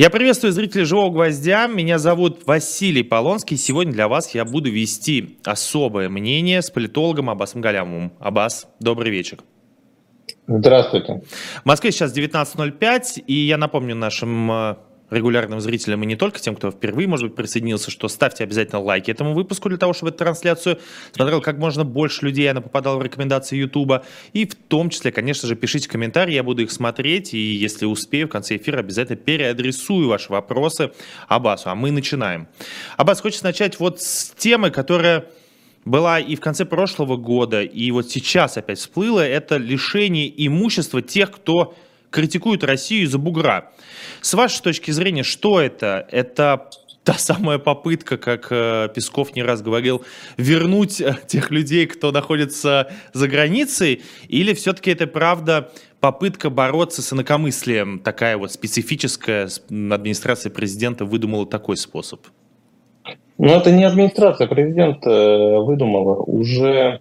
Я приветствую зрителей «Живого гвоздя». Меня зовут Василий Полонский. Сегодня для вас я буду вести особое мнение с политологом Аббасом Галямовым. Аббас, добрый вечер. Здравствуйте. В Москве сейчас 19.05, и я напомню нашим э, регулярным зрителям и не только тем, кто впервые, может быть, присоединился, что ставьте обязательно лайки этому выпуску для того, чтобы эту трансляцию смотрел как можно больше людей, она попадала в рекомендации Ютуба. И в том числе, конечно же, пишите комментарии, я буду их смотреть, и если успею, в конце эфира обязательно переадресую ваши вопросы Абасу. А мы начинаем. Абас, хочется начать вот с темы, которая была и в конце прошлого года, и вот сейчас опять всплыла, это лишение имущества тех, кто критикуют Россию из-за бугра. С вашей точки зрения, что это? Это та самая попытка, как э, Песков не раз говорил, вернуть э, тех людей, кто находится за границей, или все-таки это правда попытка бороться с инакомыслием, такая вот специфическая, администрация президента выдумала такой способ? Ну, это не администрация президента э, выдумала, уже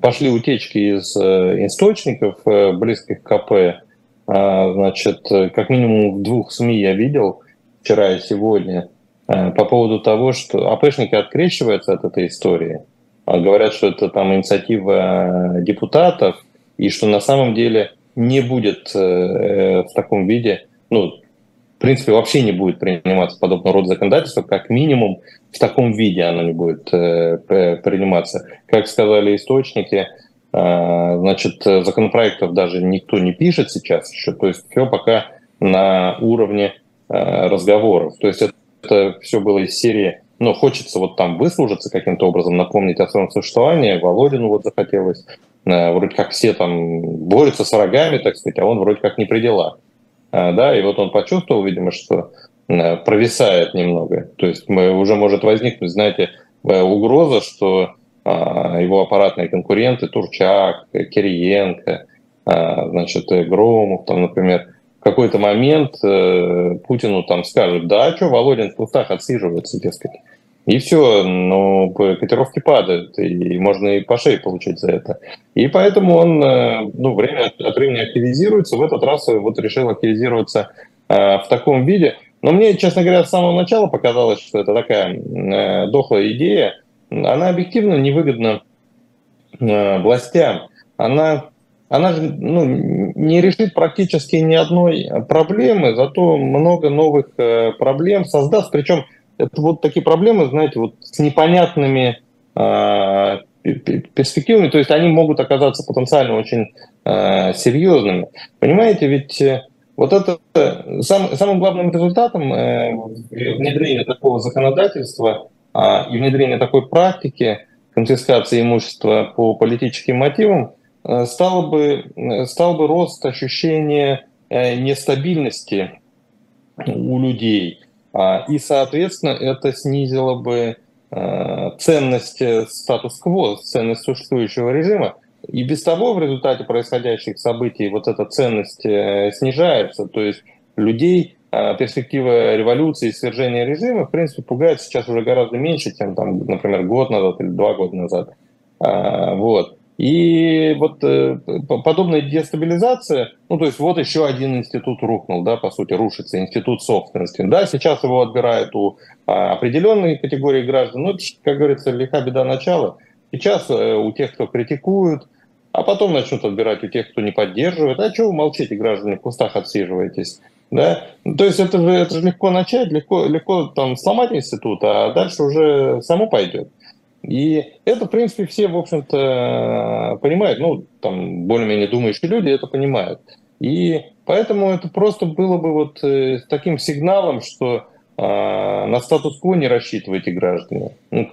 пошли утечки из э, источников, э, близких к КП. А, значит, как минимум в двух СМИ я видел вчера и сегодня э, по поводу того, что АПшники открещиваются от этой истории. А говорят, что это там инициатива депутатов, и что на самом деле не будет в таком виде, ну, принципе, вообще не будет приниматься подобного рода законодательство, как минимум в таком виде оно не будет э, приниматься. Как сказали источники, э, значит, законопроектов даже никто не пишет сейчас еще, то есть все пока на уровне э, разговоров. То есть это, это все было из серии но хочется вот там выслужиться каким-то образом, напомнить о своем существовании. Володину вот захотелось. Вроде как все там борются с врагами, так сказать, а он вроде как не при делах. Да, и вот он почувствовал, видимо, что провисает немного. То есть мы, уже может возникнуть, знаете, э, угроза, что а, его аппаратные конкуренты, Турчак, Кириенко, а, значит, Громов, там, например, в какой-то момент э, Путину там скажут, да, что Володин в кустах отсиживается, дескать. И все, но котировки падают, и можно и по шее получить за это. И поэтому он э, ну, время от времени активизируется. В этот раз вот решил активизироваться э, в таком виде. Но мне, честно говоря, с самого начала показалось, что это такая э, дохлая идея. Она объективно невыгодна властям. Она, она ну, не решит практически ни одной проблемы, зато много новых проблем создаст. Причем это вот такие проблемы, знаете, вот с непонятными э, перспективами, то есть они могут оказаться потенциально очень э, серьезными. Понимаете, ведь э, вот это сам, самым главным результатом э, внедрения такого законодательства э, и внедрения такой практики конфискации имущества по политическим мотивам э, стало бы, стал бы рост ощущения э, нестабильности у людей – а, и, соответственно, это снизило бы а, ценность статус-кво, ценность существующего режима. И без того в результате происходящих событий вот эта ценность э, снижается. То есть людей а, перспектива революции и свержения режима, в принципе, пугает сейчас уже гораздо меньше, чем, там, например, год назад или два года назад. Вот. И вот э, подобная дестабилизация, ну то есть вот еще один институт рухнул, да, по сути, рушится институт собственности. Да, сейчас его отбирают у а, определенной категории граждан, ну, как говорится, лиха беда начала. Сейчас э, у тех, кто критикуют, а потом начнут отбирать у тех, кто не поддерживает. А что вы молчите, граждане, в кустах отсиживаетесь? Да? То есть это же, это же легко начать, легко, легко там сломать институт, а дальше уже само пойдет. И это, в принципе, все, в общем-то, понимают. Ну, там, более-менее думающие люди это понимают. И поэтому это просто было бы вот э, таким сигналом, что э, на статус-кво не рассчитывайте граждане. Ну,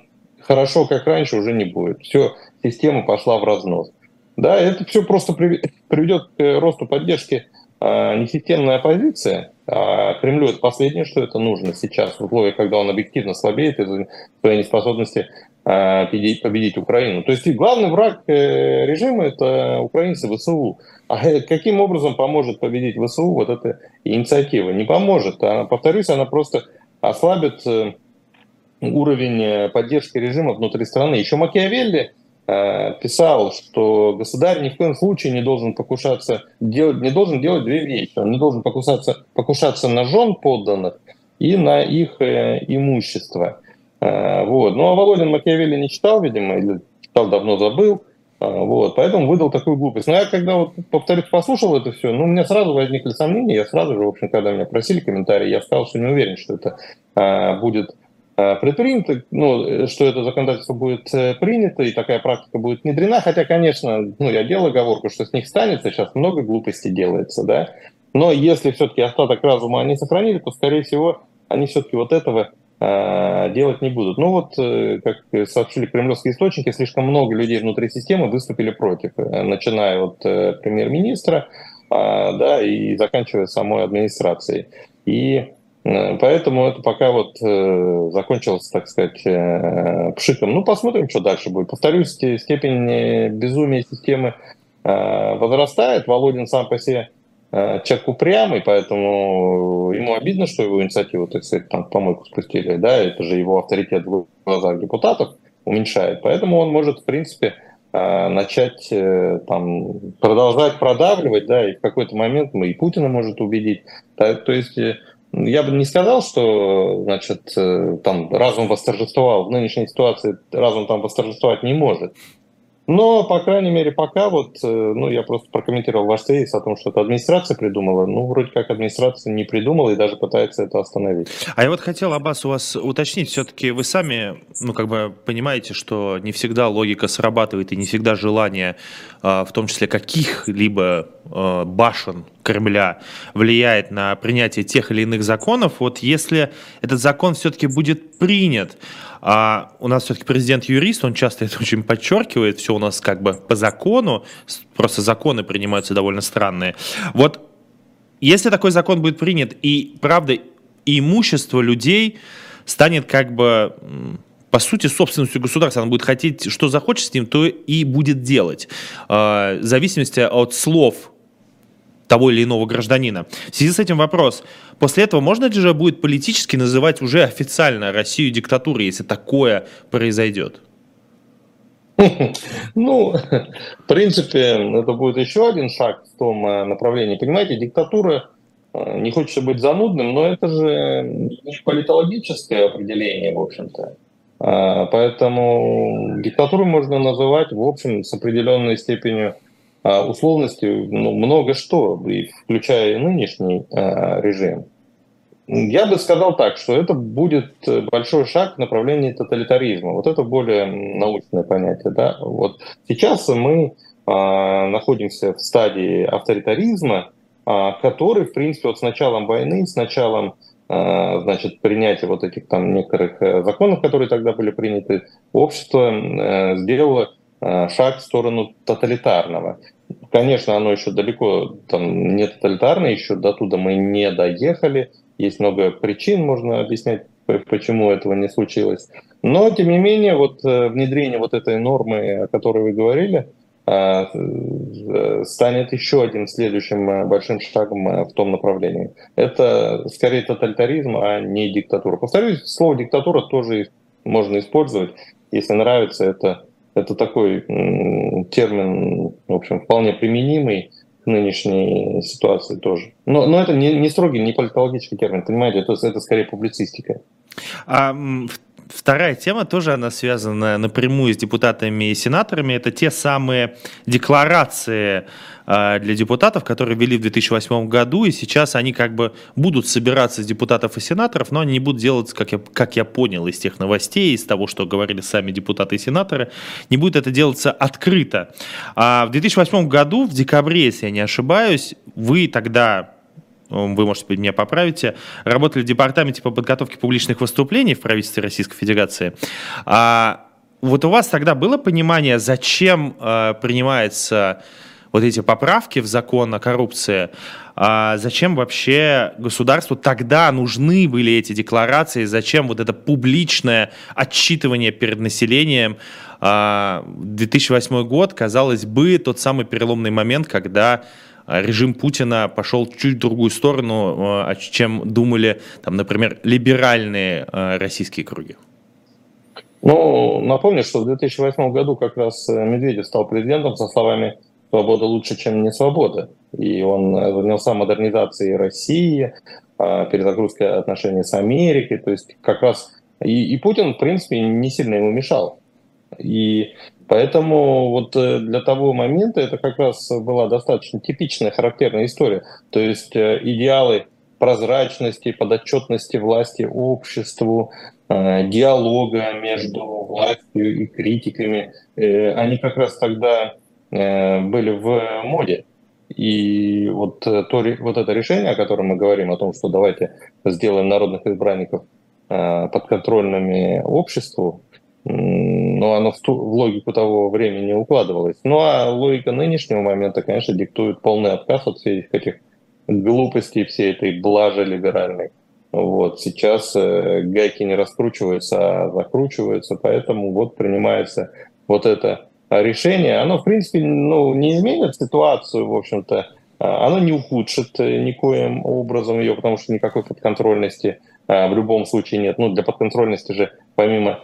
хорошо, как раньше, уже не будет. Все, система пошла в разнос. Да, это все просто приведет к росту поддержки э, несистемной оппозиции. А Кремлю это последнее, что это нужно сейчас, в условиях, когда он объективно слабеет из-за своей неспособности Э, победить, победить Украину. То есть главный враг э, режима это украинцы ВСУ. А э, каким образом поможет победить ВСУ вот эта инициатива? Не поможет. Она, повторюсь, она просто ослабит уровень поддержки режима внутри страны. Еще Макиавелли э, писал, что государь ни в коем случае не должен покушаться, делать, не должен делать две вещи. Он не должен покушаться, покушаться на жен подданных и на их э, имущество. Э, вот. Ну а Володин Макиавелли не читал, видимо, или читал давно забыл. Э, вот, поэтому выдал такую глупость. Но я когда, вот, повторюсь, послушал это все, ну, у меня сразу возникли сомнения. Я сразу же, в общем, когда меня просили комментарии, я сказал, что не уверен, что это э, будет э, предпринято, ну, что это законодательство будет э, принято и такая практика будет внедрена. Хотя, конечно, ну, я делаю оговорку, что с них станется, сейчас много глупостей делается, да. Но если все-таки остаток разума они сохранили, то, скорее всего, они все-таки вот этого э, делать не будут. Ну вот, э, как сообщили кремлевские источники, слишком много людей внутри системы выступили против, э, начиная от премьер-министра да, и заканчивая самой администрацией. И Поэтому это пока вот закончилось, так сказать, пшиком. Ну, посмотрим, что дальше будет. Повторюсь, степень безумия системы возрастает. Володин сам по себе Э, человек упрямый, поэтому ему обидно, что его инициативу, так сказать, там в помойку спустили, да, это же его авторитет в глазах депутатов уменьшает, поэтому он может, в принципе, э, начать э, там продолжать продавливать, да, и в какой-то момент мы и Путина может убедить. То есть я бы не сказал, что, значит, там разум восторжествовал. В нынешней ситуации разум там восторжествовать не может. Но, по крайней мере, пока вот, э, ну, я просто прокомментировал ваш тезис о том, что это администрация придумала. Ну, вроде как администрация не придумала и даже пытается это остановить. А я вот хотел, Аббас, у вас уточнить, все-таки вы сами, ну, как бы понимаете, что не всегда логика срабатывает и не всегда желание, а, в том числе каких-либо а, башен Кремля влияет на принятие тех или иных законов. Вот если этот закон все-таки будет принят, а у нас все-таки президент юрист, он часто это очень подчеркивает, все у нас как бы по закону, просто законы принимаются довольно странные. Вот если такой закон будет принят, и правда, имущество людей станет как бы по сути, собственностью государства. Она будет хотеть, что захочет с ним, то и будет делать. А, в зависимости от слов того или иного гражданина. В связи с этим вопрос. После этого можно ли же будет политически называть уже официально Россию диктатурой, если такое произойдет? Ну, в принципе, это будет еще один шаг в том э, направлении. Понимаете, диктатура, э, не хочется быть занудным, но это же политологическое определение, в общем-то. А, поэтому диктатуру можно называть, в общем, с определенной степенью а, условности ну, много что, включая и нынешний а, режим. Я бы сказал так, что это будет большой шаг в направлении тоталитаризма. Вот это более научное понятие. Да? Вот сейчас мы а, находимся в стадии авторитаризма, а, который, в принципе, вот с началом войны, с началом значит, принятия вот этих там некоторых э, законов, которые тогда были приняты, общество э, сделало Э, шаг в сторону тоталитарного. Конечно, оно еще далеко там, не тоталитарное, еще до туда мы не доехали. Есть много причин, можно объяснять, почему этого не случилось. Но, тем не менее, вот э, внедрение вот этой нормы, о которой вы говорили, э, станет еще одним следующим большим шагом в том направлении. Это скорее тоталитаризм, а не диктатура. Повторюсь, слово диктатура тоже можно использовать. Если нравится, это это такой термин, в общем, вполне применимый к нынешней ситуации тоже. Но, но это не, не строгий, не политологический термин, понимаете, это, это скорее публицистика. А Вторая тема тоже она связана напрямую с депутатами и сенаторами. Это те самые декларации для депутатов, которые ввели в 2008 году, и сейчас они как бы будут собираться с депутатов и сенаторов, но они не будут делать, как я, как я понял из тех новостей, из того, что говорили сами депутаты и сенаторы, не будет это делаться открыто. А в 2008 году, в декабре, если я не ошибаюсь, вы тогда вы, может быть, меня поправите, работали в департаменте по подготовке публичных выступлений в правительстве Российской Федерации. А вот у вас тогда было понимание, зачем э, принимается вот эти поправки в закон о коррупции, а зачем вообще государству тогда нужны были эти декларации, зачем вот это публичное отчитывание перед населением? А, 2008 год, казалось бы, тот самый переломный момент, когда режим Путина пошел чуть в другую сторону, чем думали, там, например, либеральные российские круги. Ну, напомню, что в 2008 году как раз Медведев стал президентом со словами «свобода лучше, чем не свобода». И он занялся модернизацией России, а, перезагрузкой отношений с Америкой. То есть как раз и, и Путин, в принципе, не сильно ему мешал. И поэтому вот э, для того момента это как раз была достаточно типичная, характерная история. То есть э, идеалы прозрачности, подотчетности власти обществу, э, диалога между властью и критиками, они как раз тогда были в моде. И вот, то, вот это решение, о котором мы говорим, о том, что давайте сделаем народных избранников подконтрольными обществу, но оно в, ту, в логику того времени укладывалось. Ну а логика нынешнего момента, конечно, диктует полный отказ от всех этих глупостей, всей этой блажи либеральной. Вот. Сейчас э, гайки не раскручиваются, а закручиваются, поэтому вот принимается вот это решение. Оно, в принципе, ну, не изменит ситуацию, в общем-то, а, оно не ухудшит э, никоим образом ее, потому что никакой подконтрольности а, в любом случае нет. Ну, для подконтрольности же, помимо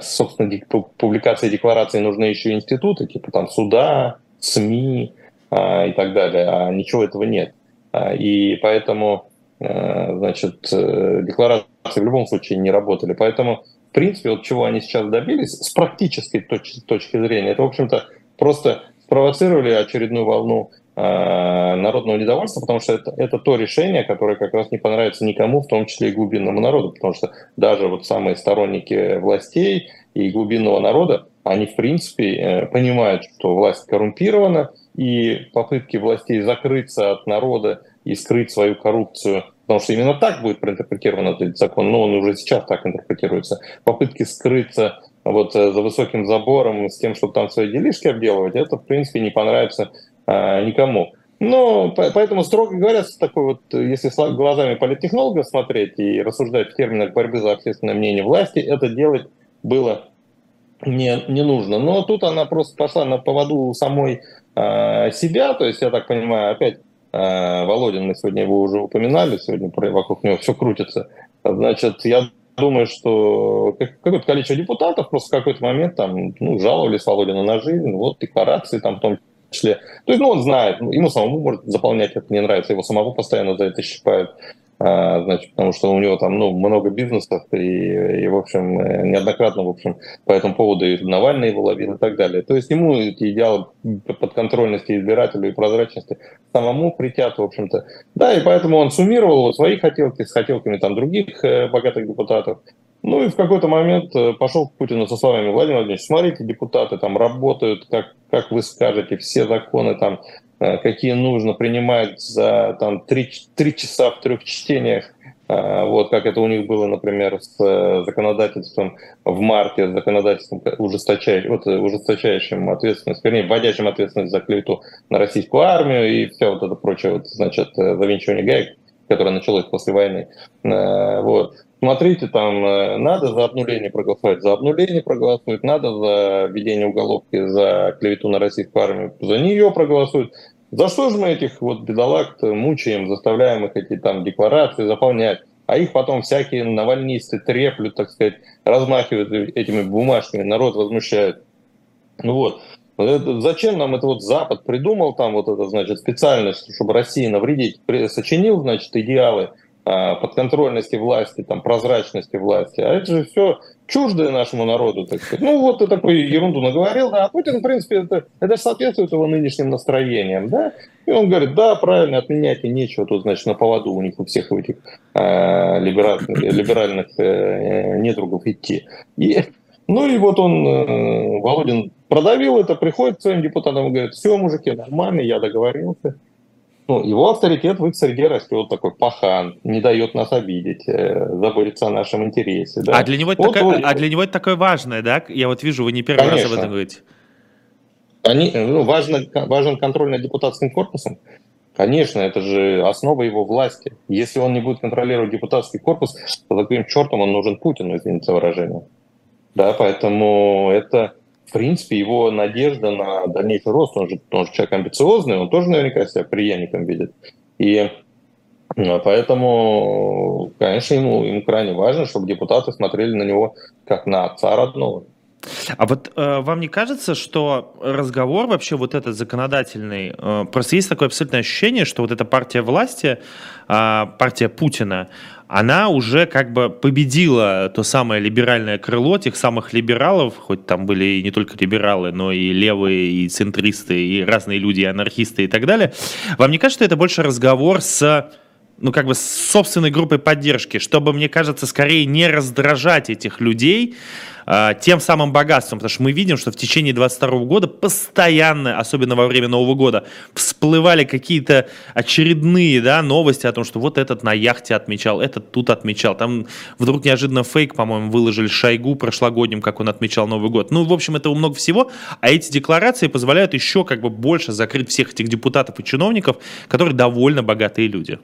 собственно, публикации декларации нужны еще институты, типа там суда, СМИ а, и так далее, а ничего этого нет. А, и поэтому, а, значит, э, декларации в любом случае не работали. Поэтому, принципе, вот чего они сейчас добились с практической точки, точки зрения, это, в общем-то, просто спровоцировали очередную волну Э, народного недовольства, потому что это, это то решение, которое как раз не понравится никому, в том числе и глубинному народу, потому что даже вот самые сторонники властей и глубинного народа, они в принципе э, понимают, что власть коррумпирована, и попытки властей закрыться от народа и скрыть свою коррупцию, потому что именно так будет проинтерпретирован этот закон, но он уже сейчас так интерпретируется, попытки скрыться вот э, за высоким забором с тем, чтобы там свои делишки обделывать, это, в принципе, не понравится а, никому. Но поэтому, строго говоря, такой вот, если глазами политтехнолога смотреть и рассуждать в терминах борьбы за общественное мнение власти, это делать было не, не нужно. Но тут она просто пошла на поводу самой э, себя, то есть, я так понимаю, опять Володин, мы сегодня его уже упоминали, сегодня вокруг него все крутится. Значит, я думаю, что какое-то количество депутатов просто в какой-то момент там ну, жаловались Володину на жизнь, вот декларации там в том числе. То есть, ну, он знает, ему самому может заполнять это не нравится, его самого постоянно за это щипают. А, значит, потому что у него там ну, много бизнесов, и, и, в общем, э, неоднократно, в общем, по этому поводу и Навальный его ловил и так далее. То есть ему эти идеалы подконтрольности избирателю и прозрачности самому притят, в общем-то. Да, и поэтому он суммировал свои хотелки с хотелками там других э, богатых депутатов. Ну и в какой-то момент э, пошел к Путину со словами, Владимир Владимирович, смотрите, депутаты там работают, как, как вы скажете, все законы там, какие нужно, принимать за там три, три часа в трех чтениях, э, вот как это у них было, например, с законодательством в марте, с законодательством ужесточающим, вот, ужесточающим ответственность, вернее, вводящим ответственность за клевету на российскую армию и все вот это прочее, вот, значит, завинчивание гаек, которое началось после войны. Вот смотрите, там э, надо за обнуление проголосовать, за обнуление проголосуют, надо за введение уголовки за клевету на российскую армию, за нее проголосуют. За что же мы этих вот бедолаг мучаем, заставляем их эти там декларации заполнять? А их потом всякие навальнисты треплют, так сказать, размахивают этими бумажками, народ возмущает. Ну вот. Зачем нам это вот Запад придумал там вот это, значит, специальность, чтобы России навредить, сочинил, значит, идеалы – подконтрольности власти, там, прозрачности власти. А это же все чуждое нашему народу, так сказать. Ну, вот ты такую ерунду наговорил, да, а Путин, в принципе, это, это соответствует его нынешним настроениям, да, и он говорит, да, правильно, отменяйте, нечего тут, значит, на поводу у них у всех этих э, либеральных, либеральных э, недругов идти. И, ну и вот он, э, Володин, продавил это, приходит к своим депутатам и говорит, все, мужики, нормально, я договорился, ну, его авторитет в их среде растет такой пахан, не дает нас обидеть, э, заботится о нашем интересе. Да? А, для него это вот, вот, а для него это такое важное, да? Я вот вижу, вы не первый конечно. раз об этом говорите. Они, ну, важно, важен контроль над депутатским корпусом. Конечно, это же основа его власти. Если он не будет контролировать депутатский корпус, то каким чертом он нужен Путину, извините за выражение. Да, поэтому это в принципе, его надежда на дальнейший рост, он же, он же человек амбициозный, он тоже наверняка себя преемником видит. И Ну, поэтому, конечно, ему, ему крайне важно, чтобы депутаты смотрели на него как на отца родного. А вот э, вам не кажется, что разговор вообще вот этот законодательный, э, просто есть такое абсолютное ощущение, что вот эта партия власти, э, партия Путина, она уже как бы победила то самое либеральное крыло тех самых либералов, хоть там были и не только либералы, но и левые, и центристы, и разные люди, и анархисты и так далее. Вам не кажется, что это больше разговор с ну, как бы с собственной группой поддержки, чтобы, мне кажется, скорее не раздражать этих людей, а, тем самым богатством, потому что мы видим, что в течение 22 года постоянно, особенно во время Нового года, всплывали какие-то очередные да, новости о том, что вот этот на яхте отмечал, этот тут отмечал. Там вдруг неожиданно фейк, по-моему, выложили Шойгу прошлогодним, как он отмечал Новый год. Ну, в общем, этого много всего, а эти декларации позволяют еще как бы больше закрыть всех этих депутатов и чиновников, которые довольно богатые люди.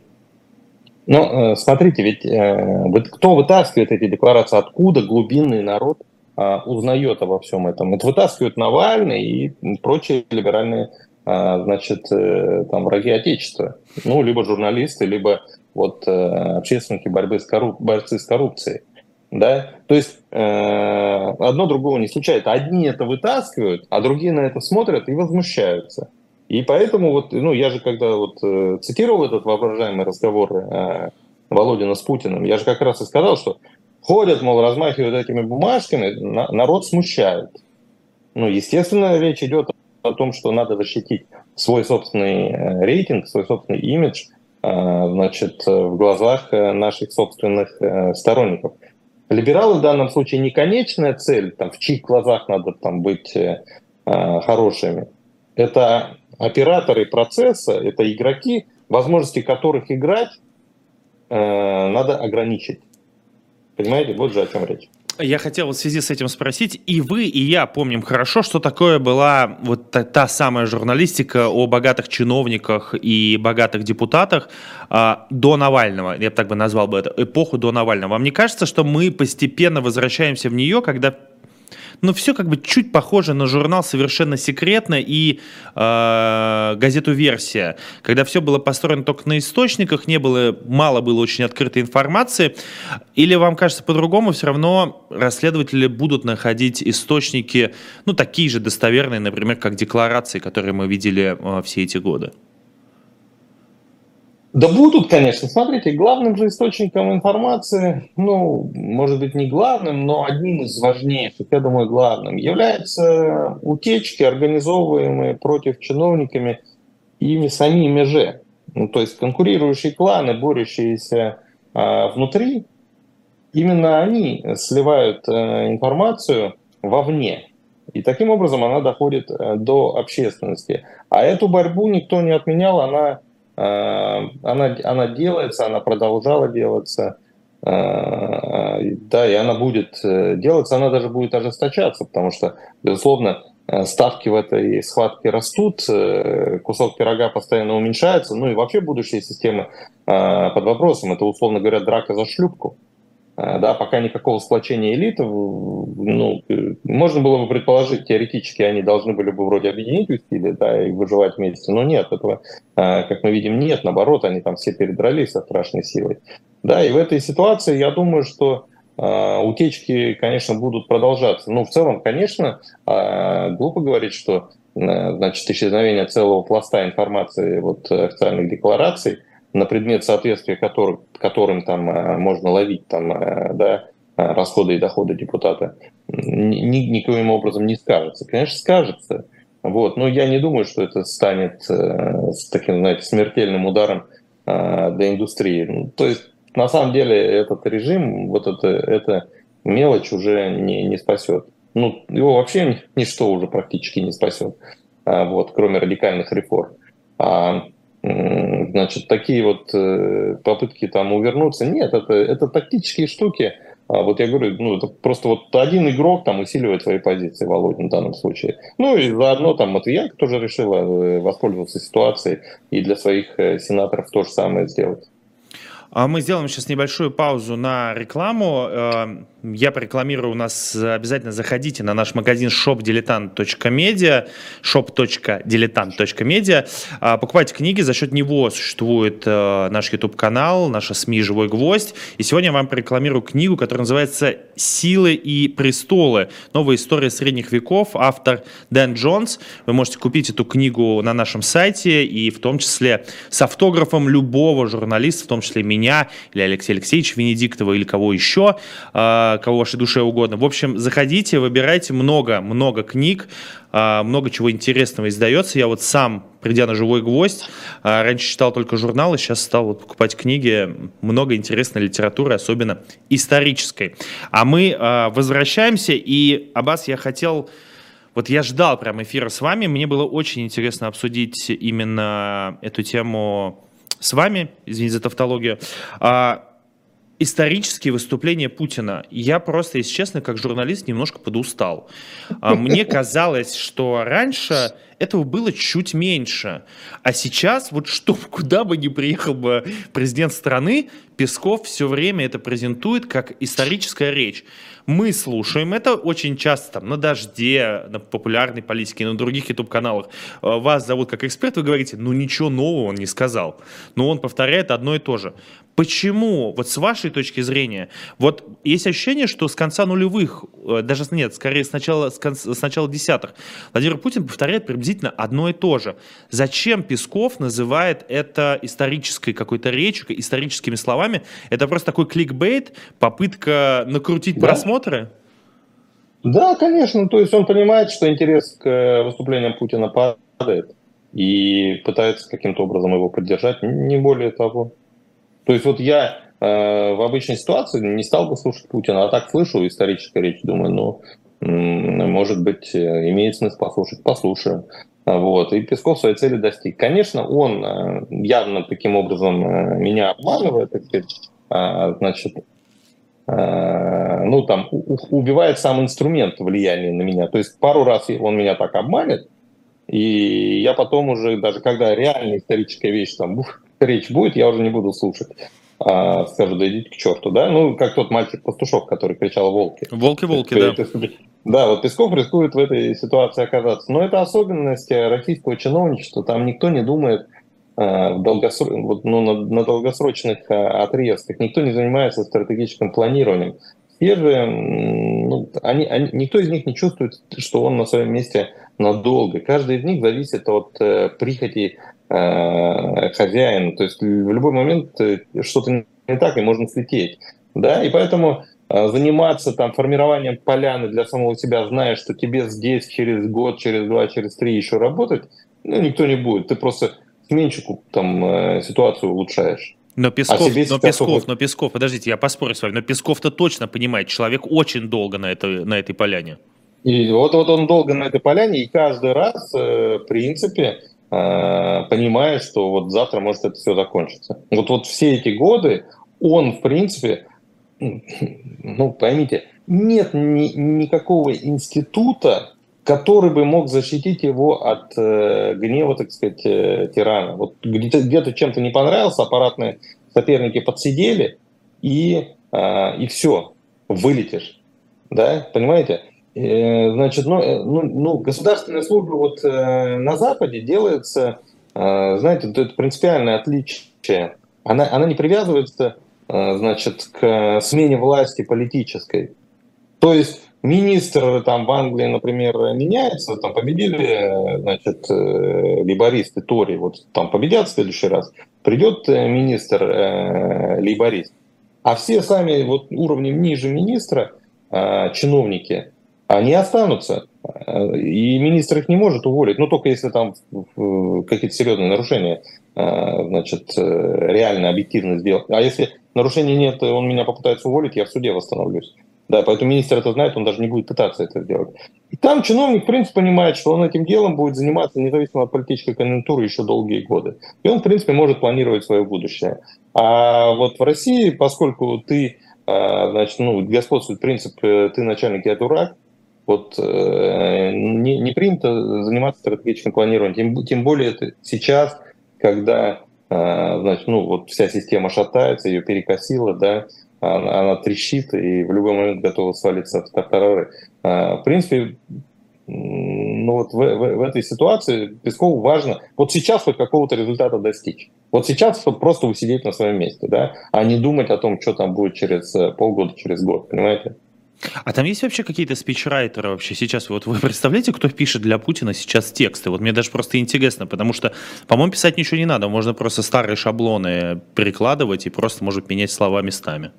Ну, э, смотрите, ведь э, кто вытаскивает эти декларации, откуда глубинный народ а, узнает обо всем этом. Это вытаскивают Навальный и прочие либеральные а, значит, э, там, враги Отечества. Ну, либо журналисты, либо вот общественники борьбы с корруп... борцы с коррупцией. Да? То есть одно другого не случается. Одни это вытаскивают, а другие на это смотрят и возмущаются. И поэтому вот, ну, я же когда вот э, цитировал этот воображаемый разговор э, Володина с Путиным, я же как раз и сказал, что ходят, мол, размахивают этими бумажками, народ смущает. Ну, естественно, речь идет о том, что надо защитить свой собственный э, рейтинг, свой собственный имидж, э, значит, в глазах э, наших собственных сторонников. Либералы в данном случае не конечная цель, там, в чьих глазах надо там, быть хорошими. Это операторы процесса, это игроки, возможности которых играть надо ограничить. Понимаете, вот же о чем речь. Я хотел в связи с этим спросить, и вы, и я помним хорошо, что такое была вот та, та самая журналистика о богатых чиновниках и богатых депутатах э, до Навального, я бы так бы назвал бы это, эпоху до Навального. Вам не кажется, что мы постепенно возвращаемся в нее, когда но все как бы чуть похоже на журнал «Совершенно секретно» и э, газету «Версия», когда все было построено только на источниках, не было, мало было очень открытой информации. Или вам кажется по-другому, все равно расследователи будут находить источники, ну, такие же достоверные, например, как декларации, которые мы видели э, все эти годы? Да будут, конечно. Смотрите, главным же источником информации, ну, может быть, не главным, но одним из важнейших, я думаю, главным, являются утечки, организовываемые против чиновниками ими самими же. Ну, то есть конкурирующие кланы, борющиеся а, внутри, именно они сливают а, информацию вовне. И таким образом она доходит а, до общественности. А эту борьбу никто не отменял, она Э, она, она делается, она продолжала делаться, э, да, и она будет э, делаться, она даже будет ожесточаться, потому что, безусловно, ставки в этой схватке растут, кусок пирога постоянно уменьшается, ну и вообще будущие системы под вопросом. Это, условно говоря, драка за шлюпку. Э, да, пока никакого сплочения элит, ну, можно было бы предположить, теоретически они должны были бы вроде объединить усилия, да, и выживать вместе, но нет, этого, э, как мы видим, нет, наоборот, они там все передрались со страшной силой. Да, и в этой ситуации я думаю, что э, утечки, конечно, будут продолжаться. Ну, в целом, конечно, глупо говорить, что значит, исчезновение целого пласта информации вот, официальных деклараций – на предмет соответствия которым, которым там э, можно ловить там, э, да, э, расходы и доходы депутата, ни, никоим образом не скажется. Конечно, скажется. Вот. Но я не думаю, что это станет с таким, знаете, смертельным ударом для индустрии. Ну, то есть, на самом деле, этот режим, вот это, это мелочь уже не, не спасет. Ну, его вообще ничто уже практически не спасет, вот, кроме радикальных реформ. А значит, такие вот э, попытки там увернуться. Нет, это, это тактические штуки. А вот я говорю, ну, это просто вот один игрок там усиливает свои позиции, Володин в данном случае. Ну и заодно там Матвиенко тоже решила э, воспользоваться ситуацией и для своих э, сенаторов то же самое сделать. А мы сделаем сейчас небольшую паузу на рекламу. Э, я порекламирую у нас. Обязательно заходите на наш магазин shopdiletant.media, shop.diletant.media. А, покупайте книги. За счет него существует э, наш YouTube-канал, наша СМИ «Живой гвоздь». И сегодня я вам порекламирую книгу, которая называется «Силы и престолы. Новая история средних веков». Автор Дэн Джонс. Вы можете купить эту книгу на нашем сайте и в том числе с автографом любого журналиста, в том числе меня меня, или Алексея Алексеевича Венедиктова, или кого еще, а, кого вашей душе угодно. В общем, заходите, выбирайте много-много книг, а, много чего интересного издается. Я вот сам, придя на «Живой гвоздь», а, раньше читал только журналы, сейчас стал вот покупать книги. Много интересной литературы, особенно исторической. А мы возвращаемся, и, Аббас, я хотел... Вот я ждал прям эфира с вами, мне было очень интересно обсудить именно эту тему с вами, извините за тавтологию, а, исторические выступления Путина. Я просто, если честно, как журналист немножко подустал. А, мне казалось, что раньше этого было чуть меньше. А сейчас, вот что, куда бы ни приехал бы президент страны, Песков все время это презентует как историческая речь. Мы слушаем это очень часто там, на «Дожде», на популярной политике, на других YouTube-каналах. Э, вас зовут как эксперт, вы говорите, ну ничего нового он не сказал. Но он повторяет одно и то же. Почему, вот с вашей точки зрения, вот есть ощущение, что с конца нулевых, э, даже нет, скорее с начала, с, конца, с начала десятых, Владимир Путин повторяет приблизительно одно и то же. Зачем Песков называет это исторической какой-то речью, историческими словами? Это просто такой кликбейт, попытка накрутить да. просмотры? Да, конечно. То есть он понимает, что интерес к э, выступлениям Путина падает и пытается каким-то образом его поддержать, не более того. То есть вот я э, в обычной ситуации не стал бы слушать Путина, а так слышу историческую речь, думаю, ну, может быть, э, имеет смысл послушать, послушаем. Вот. И Песков своей цели достиг. Конечно, он э, явно таким образом э, меня обманывает, а, значит, ну, там, убивает сам инструмент влияния на меня. То есть пару раз он меня так обманет, и я потом уже, даже когда реальная историческая вещь, там, речь будет, я уже не буду слушать. А, скажу, да идите к черту, да? Ну, как тот мальчик-пастушок, который кричал «волки». «Волки-волки», да. Да, вот Песков рискует в этой ситуации оказаться. Но это особенность российского чиновничества. Там никто не думает э, в долгоср... вот, ну, на, на долгосрочных э, отрезках. Никто не занимается стратегическим планированием. Все же, ну, они, они, никто из них не чувствует, что он на своем месте надолго. Каждый из них зависит от э, прихоти Э, хозяин. То есть в любой момент э, что-то не так, и можно слететь. Да? И поэтому э, заниматься там формированием поляны для самого себя, зная, что тебе здесь через год, через два, через три еще работать, ну, никто не будет. Ты просто сменщику там ситуацию улучшаешь. Но Песков, а но Песков, но Песков, подождите, я поспорю с вами, но Песков-то точно понимает, человек очень долго на, это, на этой поляне. И вот, вот он долго на этой поляне, и каждый раз, в принципе, понимая, что вот завтра может это все закончиться. Вот, вот все эти годы он, в принципе, ну, поймите, нет ни, никакого института, который бы мог защитить его от э, гнева, так сказать, э, тирана. Вот где-то, где чем-то не понравился, аппаратные соперники подсидели, и, э, и все, вылетишь. Да, понимаете? Э, значит, ну, э, ну, ну, государственная служба вот э, на Западе делается, знаете, это принципиальное отличие. Она, она не привязывается, значит, к смене власти политической. То есть министр там в Англии, например, меняется, там победили, значит, либористы, Тори, вот там победят в следующий раз, придет министр э, либорист, а все сами вот уровнем ниже министра, чиновники, они останутся. И министр их не может уволить, ну только если там какие-то серьезные нарушения, а, значит, э, реально объективно сделать. А если нарушений нет, он меня попытается уволить, я в суде восстановлюсь. Да, поэтому министр это знает, он даже не будет пытаться это сделать. И там чиновник, в принципе, понимает, что он этим делом будет заниматься независимо от политической конъюнктуры еще долгие годы. И он, в принципе, может планировать свое будущее. А вот в России, поскольку ты, значит, ну, господствует принцип э, «ты начальник, я дурак», вот э, не, не принято заниматься стратегическим планированием, тем, тем более это сейчас, когда значит, ну, вот вся система шатается, ее перекосило, да, она, она трещит и в любой момент готова свалиться в тартарары. В принципе, ну вот в, в, в этой ситуации Пескову важно вот сейчас хоть какого-то результата достичь. Вот сейчас просто усидеть на своем месте, да, а не думать о том, что там будет через э, полгода, через год, понимаете? А там есть вообще какие-то спичрайтеры вообще сейчас? Вот вы представляете, кто пишет для Путина сейчас тексты? Вот мне даже просто интересно, потому что, по-моему, писать ничего не надо. Можно просто старые шаблоны перекладывать и просто, может, менять слова местами.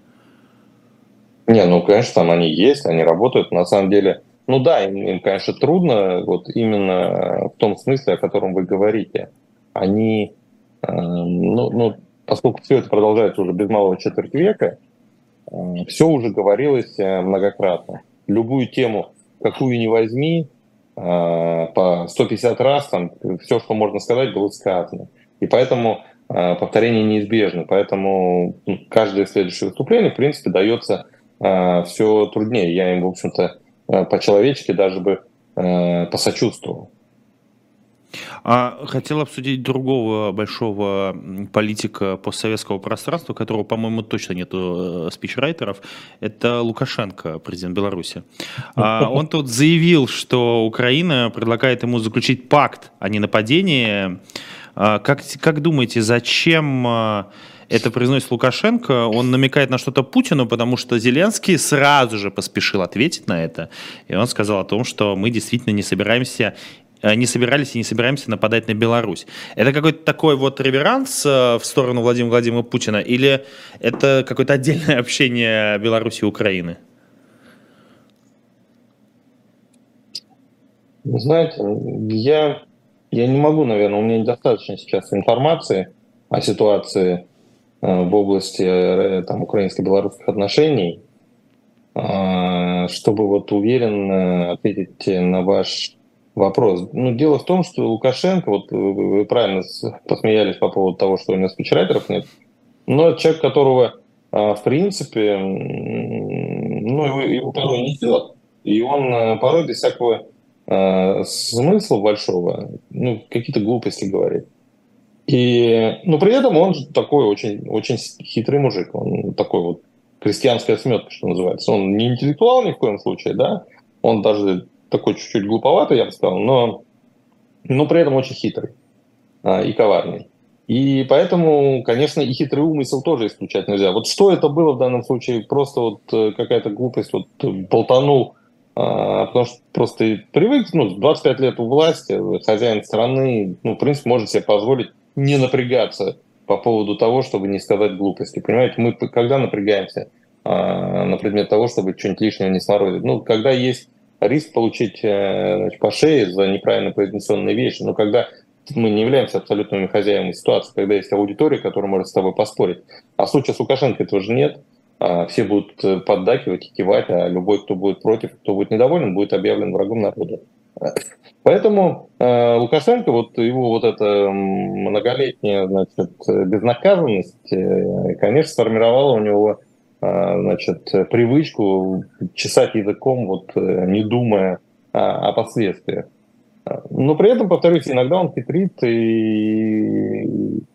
Не, ну, конечно, там они есть, они работают. На самом деле, ну да, им, им, конечно, трудно, вот именно в том смысле, о котором вы говорите. Они, э, ну, ну, поскольку все это продолжается уже без малого четверть века, все уже говорилось э, многократно. Любую тему, какую ни возьми, э, по 150 раз там все, что можно сказать, было сказано. И поэтому э, повторение неизбежно. Поэтому каждое следующее выступление, в принципе, дается все труднее. Я им, в общем-то, по-человечески даже бы посочувствовал. А хотел обсудить другого большого политика постсоветского пространства, которого, по-моему, точно нету э, спичрайтеров. Это Лукашенко, президент Беларуси. А он тут заявил, что Украина предлагает ему заключить пакт о ненападении. А как, как думаете, зачем это произносит Лукашенко, он намекает на что-то Путину, потому что Зеленский сразу же поспешил ответить на это. И он сказал о том, что мы действительно не собираемся э, не собирались и не собираемся нападать на Беларусь. Это какой-то такой вот реверанс э, в сторону Владимира Владимировича Путина или это какое-то отдельное общение Беларуси и Украины? Знаете, я, я не могу, наверное, у меня недостаточно сейчас информации о ситуации Э, в области э, там, украинско-белорусских отношений, чтобы вот уверенно ответить на ваш вопрос. Ну, дело в том, что Лукашенко, вот вы правильно посмеялись по поводу того, что у него спичрайтеров нет, но человек, которого, а, в принципе, ну, его, его порой несет, и он э, порой без всякого смысла большого, ну, какие-то глупости говорит. И, но при этом он такой очень, очень хитрый мужик. Он такой вот крестьянская сметка, что называется. Он не интеллектуал ни в коем случае, да. Он даже такой чуть-чуть глуповатый, я бы сказал, но, но при этом очень хитрый а, и коварный. И поэтому, конечно, и хитрый умысел тоже исключать нельзя. Вот что это было в данном случае? Просто вот э, какая-то глупость, вот болтанул, а, потому что просто привык, ну, 25 лет у власти, хозяин страны, ну, в принципе, может себе позволить не напрягаться по поводу того, чтобы не сказать глупости. Понимаете, мы когда напрягаемся а, на предмет того, чтобы что-нибудь лишнее не сморозить? Ну, когда есть риск получить э, значит, по шее за неправильно произнесенные вещи, но когда мы не являемся абсолютными хозяевами ситуации, когда есть аудитория, которая может с тобой поспорить. А в случае с Лукашенко этого же нет. А, все будут э, поддакивать и кивать, а любой, кто будет против, кто будет недоволен, будет объявлен врагом народа. Поэтому э, Лукашенко, вот его вот эта многолетняя значит, безнаказанность, конечно, сформировала у него значит, привычку чесать языком, вот, э, не думая о, о последствиях. Но при этом, повторюсь, иногда он хитрит и,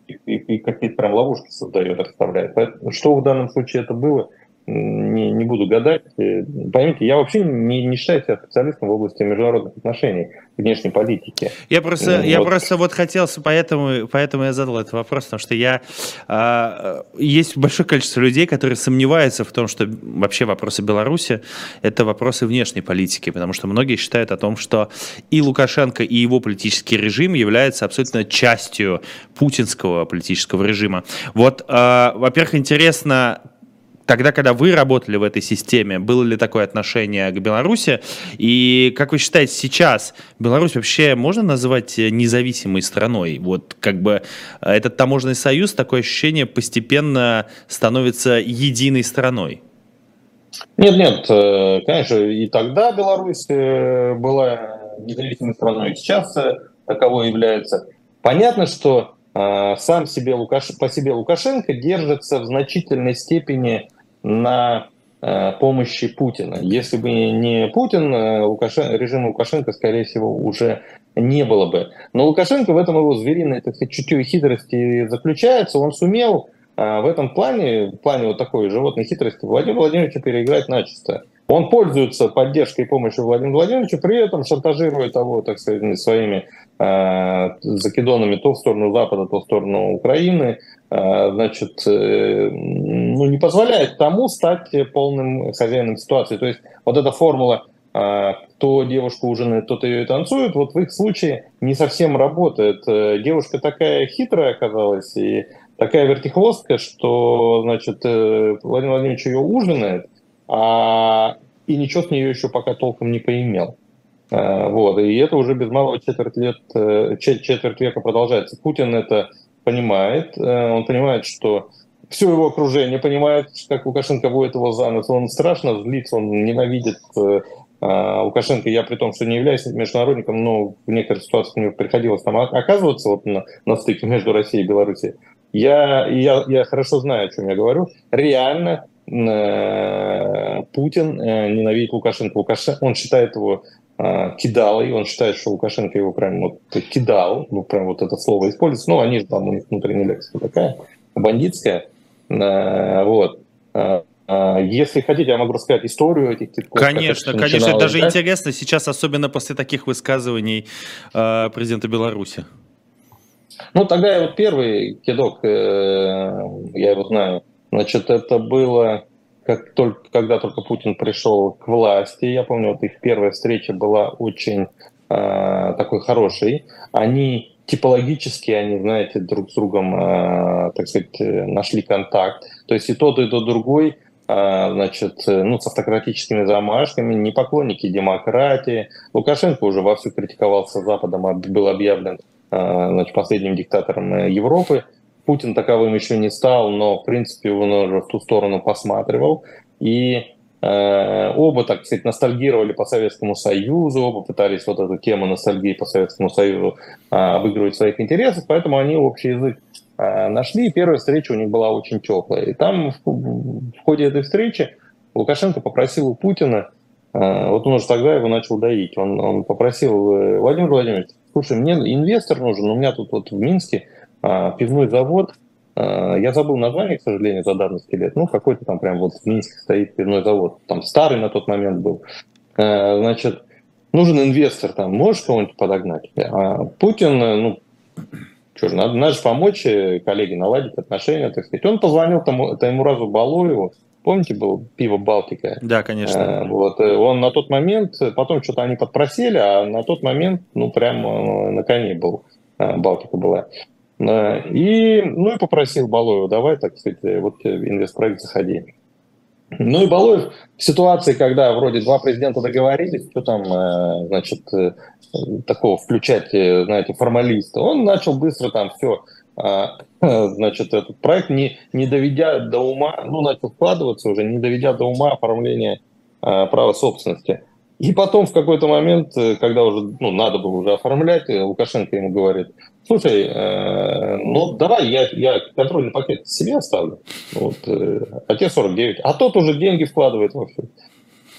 и, и какие-то прям ловушки создает, расставляет. Что в данном случае это было, не, не буду гадать. Э, поймите, я вообще не, не считаю себя специалистом в области международных отношений, внешней политики. Я просто, вот. я просто вот хотел, поэтому, поэтому я задал этот вопрос, потому что я а, есть большое количество людей, которые сомневаются в том, что вообще вопросы Беларуси это вопросы внешней политики, потому что многие считают о том, что и Лукашенко, и его политический режим являются абсолютно частью путинского политического режима. Вот, а, во-первых, интересно, Тогда, когда вы работали в этой системе, было ли такое отношение к Беларуси? И как вы считаете, сейчас Беларусь вообще можно называть независимой страной? Вот как бы э, этот таможенный союз, такое ощущение, постепенно становится единой страной. Нет, нет, э, конечно, и тогда Беларусь э, была независимой страной, сейчас таковой является. Понятно, что сам себе Лукаш... по себе Лукашенко держится в значительной степени на э, помощи Путина. Если бы не Путин, э, Лукашен... режим Лукашенко, скорее всего, уже не было бы. Но Лукашенко в этом его звериной, так сказать, чутье хитрости заключается. Он сумел в этом плане, в плане вот такой животной хитрости, Владимир Владимировича переиграть начисто. Он пользуется поддержкой и помощью Владимира Владимировича, при этом шантажирует его, так сказать, своими э, закидонами то в сторону Запада, то в сторону Украины, э, значит, э, ну, не позволяет тому стать полным хозяином ситуации. То есть вот эта формула э, кто девушку ужинает, тот ее и танцует, вот в их случае не совсем работает. Э, девушка такая хитрая оказалась и такая вертихвостка, что, значит, э, Владимир Владимирович ее ужинает, а, и ничего с нее еще пока толком не поимел. А, вот, и это уже без малого четверть, лет, э, четверть века продолжается. Путин это понимает, э, он понимает, что все его окружение понимает, как Лукашенко будет его за нос, он страшно злится, он ненавидит Лукашенко, я при том, что не являюсь международником, но в некоторых ситуациях мне приходилось там оказываться вот на, на стыке между Россией и Белоруссией. Я, я, я хорошо знаю, о чем я говорю. Реально Э, Путин э, ненавидит Лукашенко. Лукашенко он считает его э, кидалой, он считает, что Лукашенко его прям вот кидал, ну прям вот это слово используется, ну они же там, у них внутренняя лексика такая, бандитская, вот. Если хотите, я могу рассказать историю этих китков. Конечно, конечно, даже да? интересно сейчас, особенно после таких высказываний э, президента Беларуси. Ну, тогда я вот первый кидок, э, я его знаю, Значит, это было как только, когда только Путин пришел к власти. Я помню, вот их первая встреча была очень э, такой хорошей. Они типологически, они, знаете, друг с другом, э, так сказать, нашли контакт. То есть и тот, и тот другой значит, ну, с автократическими замашками, не поклонники демократии. Лукашенко уже вовсю критиковался Западом, был объявлен значит, последним диктатором Европы. Путин таковым еще не стал, но, в принципе, он уже в ту сторону посматривал. И э, оба, так сказать, ностальгировали по Советскому Союзу, оба пытались вот эту тему ностальгии по Советскому Союзу э, обыгрывать в своих интересах, поэтому они общий язык э, нашли, и первая встреча у них была очень теплая. И там в, в ходе этой встречи Лукашенко попросил у Путина, э, вот он уже тогда его начал доить, он, он попросил, э, Владимир Владимирович, слушай, мне инвестор нужен, у меня тут вот в Минске пивной завод, а, я забыл название, к сожалению, за давности лет, ну, какой-то там прям вот в Минске стоит пивной завод, там старый на тот момент был. А, значит, нужен инвестор, там, можешь кого-нибудь подогнать? А Путин, ну, что же, надо, надо же помочь э, коллеге наладить отношения, так сказать. Он позвонил тому, тому разу Балуеву, помните, был пиво Балтика? Да, конечно. Вот, э, он на тот момент, потом что-то они подпросили, а на тот момент, ну, прям э, на коне был, Балтика была. И, ну и попросил Балоева, давай, так сказать, вот инвестпроект заходи. Ну и Балоев в ситуации, когда вроде два президента договорились, что там, э, значит, э, такого включать, э, знаете, формалиста, он начал быстро там все, значит, этот проект, не, не доведя до ума, ну, начал вкладываться уже, не доведя до ума оформления права собственности. И потом в какой-то момент, когда уже ну, надо было уже оформлять, Лукашенко ему говорит, Слушай, э, ну давай я, я контрольный пакет себе оставлю. Вот, э, а те 49. А тот уже деньги вкладывает во все.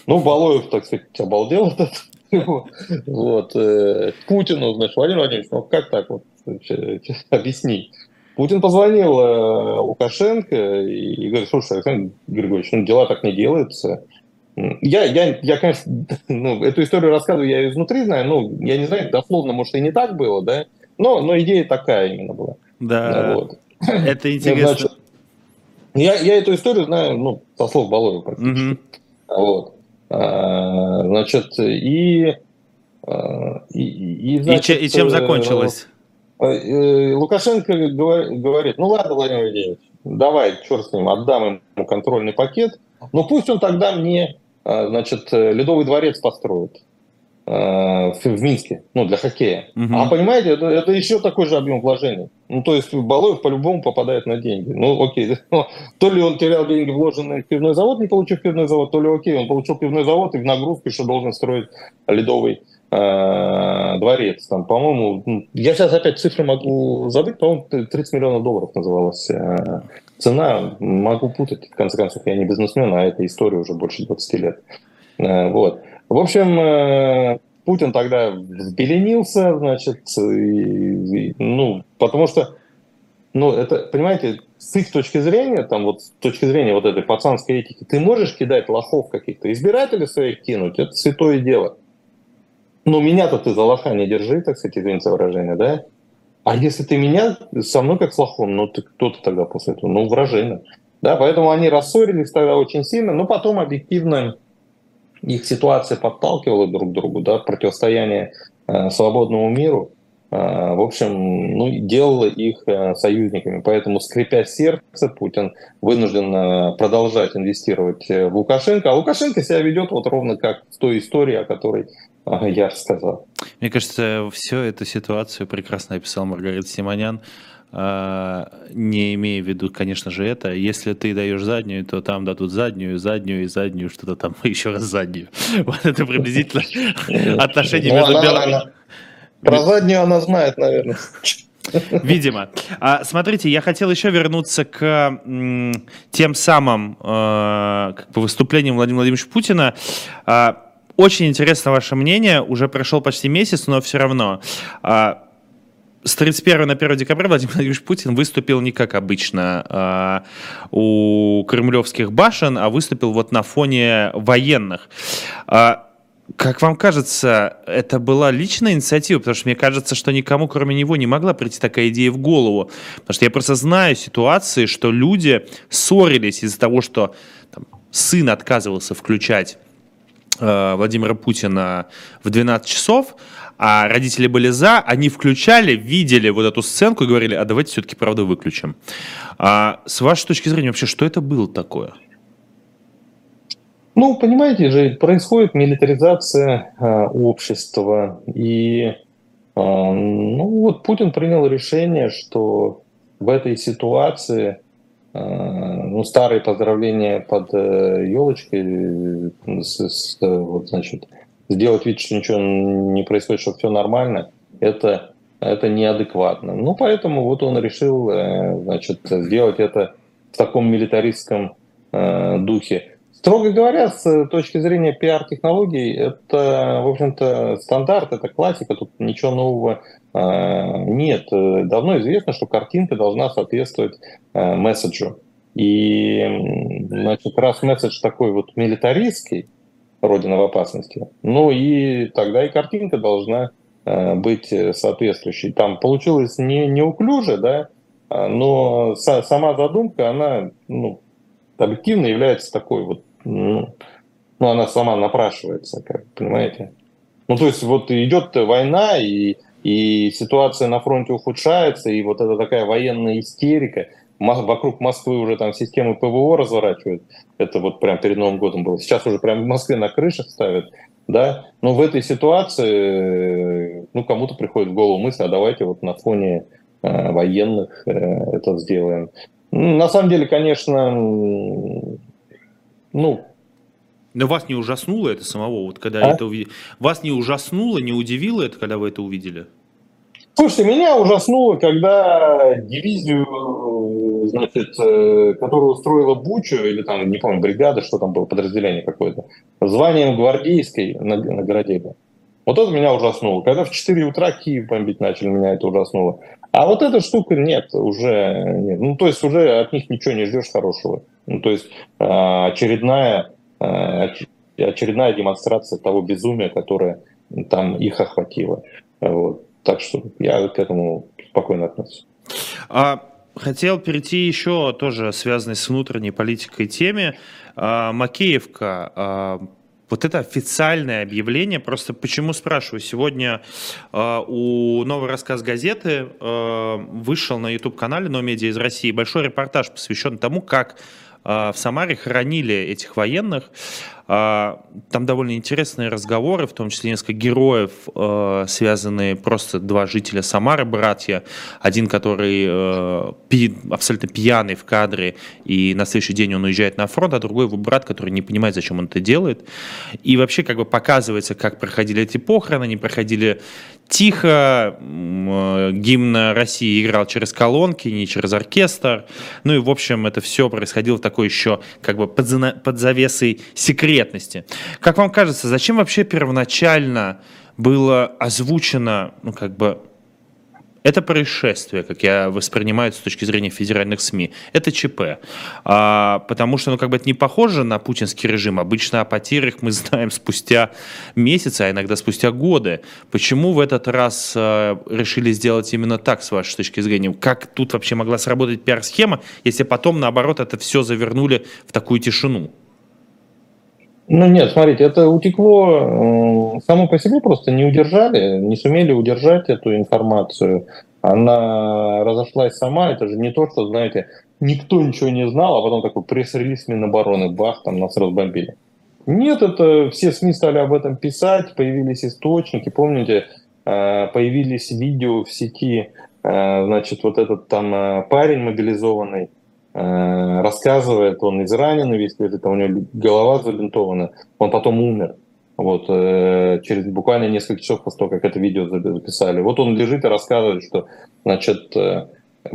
Ну, Балоев, так сказать, обалдел от этого. Вот. Э, Путину, значит, Владимир Владимирович, ну как так вот? Объясни. Путин позвонил э, Лукашенко и, и говорит, слушай, Александр Григорьевич, ну дела так не делаются. Я, я, я, конечно, ну, эту историю рассказываю, я изнутри знаю, ну, я не знаю, дословно, может, и не так было, да, но, но идея такая именно была. Да, вот. это интересно. Значит, я, я эту историю знаю, ну, со слов Балоева практически. Угу. Вот. А, значит, и, а, и, и, значит, и, и чем закончилось? Э, э, Лукашенко говорит, ну ладно, Владимир Владимирович, давай, черт с ним, отдам ему контрольный пакет, но пусть он тогда мне, значит, Ледовый дворец построит. Э, в Минске, ну, для хоккея. Угу. А понимаете, это, это еще такой же объем вложений. Ну, то есть Балоев по-любому попадает на деньги. Ну, окей. То ли он терял деньги, вложенные в пивной завод, не получив пивной завод, то ли окей, он получил пивной завод и в нагрузке, что должен строить ледовый э, дворец. Там, по-моему, я сейчас опять цифры могу забыть, по-моему, 30 миллионов долларов называлась э, цена. Могу путать, в конце концов, я не бизнесмен, а эта история уже больше 20 лет. Э, вот. В общем, э, Путин тогда взбеленился, значит, и, и, ну, потому что, ну, это, понимаете, с их точки зрения, там вот с точки зрения вот этой пацанской этики, ты можешь кидать лохов каких-то, избирателей своих кинуть, это святое дело. Ну, меня-то ты за лоха не держи, так сказать, извините за выражение, да? А если ты меня со мной как с лохом, ну, ты кто ты тогда после этого? Ну, вражина. Да, поэтому они рассорились тогда очень сильно, но потом объективно их ситуация подталкивала друг к другу, да, противостояние э, свободному миру, э, в общем, ну, делало их э, союзниками. Поэтому, скрипя сердце, Путин вынужден э, продолжать инвестировать э, в Лукашенко. А Лукашенко себя ведет вот ровно как в той истории, о которой я рассказал. Мне кажется, всю эту ситуацию прекрасно описал Маргарита Симонян. А, не имея в виду, конечно же, это. Если ты даешь заднюю, то там дадут заднюю, заднюю и заднюю, что-то там еще раз заднюю. Вот это приблизительно отношение ну, между белыми. Про заднюю она знает, наверное. Видимо. А, смотрите, я хотел еще вернуться к м, тем самым э, как бы выступлениям Владимира Владимировича Путина. А, очень интересно ваше мнение. Уже прошел почти месяц, но все равно. А, с 31 на 1 декабря Владимир Владимирович Путин выступил не как обычно э, у кремлевских башен, а выступил вот на фоне военных. Э, как вам кажется, это была личная инициатива? Потому что мне кажется, что никому, кроме него, не могла прийти такая идея в голову. Потому что я просто знаю ситуации, что люди ссорились из-за того, что там, сын отказывался включать Владимира Путина в 12 часов, а родители были за, они включали, видели вот эту сценку и говорили, а давайте все-таки правда выключим. А с вашей точки зрения вообще, что это было такое? Ну, понимаете же, происходит милитаризация э, общества, и э, ну вот Путин принял решение, что в этой ситуации э, ну, старые поздравления под э, елочкой с, с, вот, значит, сделать вид, что ничего не происходит, что все нормально, это, это неадекватно. Ну, поэтому вот он решил, э, значит, сделать это в таком милитаристском э, духе. Строго говоря, с точки зрения пиар-технологий, это, в общем-то, стандарт, это классика, тут ничего нового э, нет. Давно известно, что картинка должна соответствовать месседжу. И, значит, раз месседж такой вот милитаристский, Родина в опасности. Ну и тогда и картинка должна э, быть соответствующей. Там получилось не неуклюже, да, а, но са, сама задумка, она ну, объективно является такой вот, ну, ну, она сама напрашивается, как понимаете. Ну, то есть вот идет война, и, и ситуация на фронте ухудшается, и вот это такая военная истерика – вокруг Москвы уже там системы ПВО разворачивают. Это вот прям перед Новым годом было. Сейчас уже прям в Москве на крышах ставят. Да? Но в этой ситуации ну, кому-то приходит в голову мысль, а давайте вот на фоне э, военных э, это сделаем. На самом деле, конечно, ну, но вас не ужаснуло это самого, вот когда а? это увидели? Вас не ужаснуло, не удивило это, когда вы это увидели? Слушайте, меня ужаснуло, когда дивизию, значит, э, которую устроила Бучу, или там, не помню, бригада, что там было, подразделение какое-то, званием гвардейской наградили. Вот это меня ужаснуло. Когда в 4 утра Киев бомбить начали, меня это ужаснуло. А вот эта штука нет, уже нет. Ну, то есть уже от них ничего не ждешь хорошего. Ну, то есть э, очередная, э, очередная демонстрация того безумия, которое там их охватило. Вот. Так что я к этому спокойно отношусь. А, хотел перейти еще тоже связанной с внутренней политикой теме. А, Макеевка. А, вот это официальное объявление, просто почему спрашиваю, сегодня у «Новый рассказ газеты» вышел на YouTube-канале «Но медиа из России» большой репортаж, посвящен тому, как в Самаре хоронили этих военных. А, там довольно интересные разговоры, в том числе несколько героев, э, связанные просто два жителя Самары, братья. Один, который э, абсолютно пьяный в кадре, и на следующий день он уезжает на фронт, а другой его брат, который не понимает, зачем он это делает. И вообще как бы показывается, как проходили эти похороны, они проходили тихо, э, гимн России играл через колонки, не через оркестр. Ну и, в общем, это все происходило в такой еще как бы под, под завесой секрета секретности. Как вам кажется, зачем вообще первоначально было озвучено, ну, как бы, это происшествие, как я воспринимаю с точки зрения федеральных СМИ. Это ЧП. А, потому что, ну, как бы это не похоже на путинский режим. Обычно о потерях мы знаем спустя месяцы, а иногда спустя годы. Почему в этот раз а, решили сделать именно так, с вашей точки зрения? Как тут вообще могла сработать пиар-схема, если потом, наоборот, это все завернули в такую тишину? Ну нет, смотрите, это утекло э, само по себе, просто не удержали, не сумели удержать эту информацию. Она разошлась сама, это же не то, что, знаете, никто ничего не знал, а потом такой пресс-релиз Минобороны, бах, там нас разбомбили. Нет, это все СМИ стали об этом писать, появились источники, помните, э, появились видео в сети, э, значит, вот этот там парень мобилизованный, рассказывает, он израненный весь лежит, у него голова забинтована, он потом умер. Вот, э, через буквально несколько часов после того, как это видео записали. Вот он лежит и рассказывает, что, значит, э,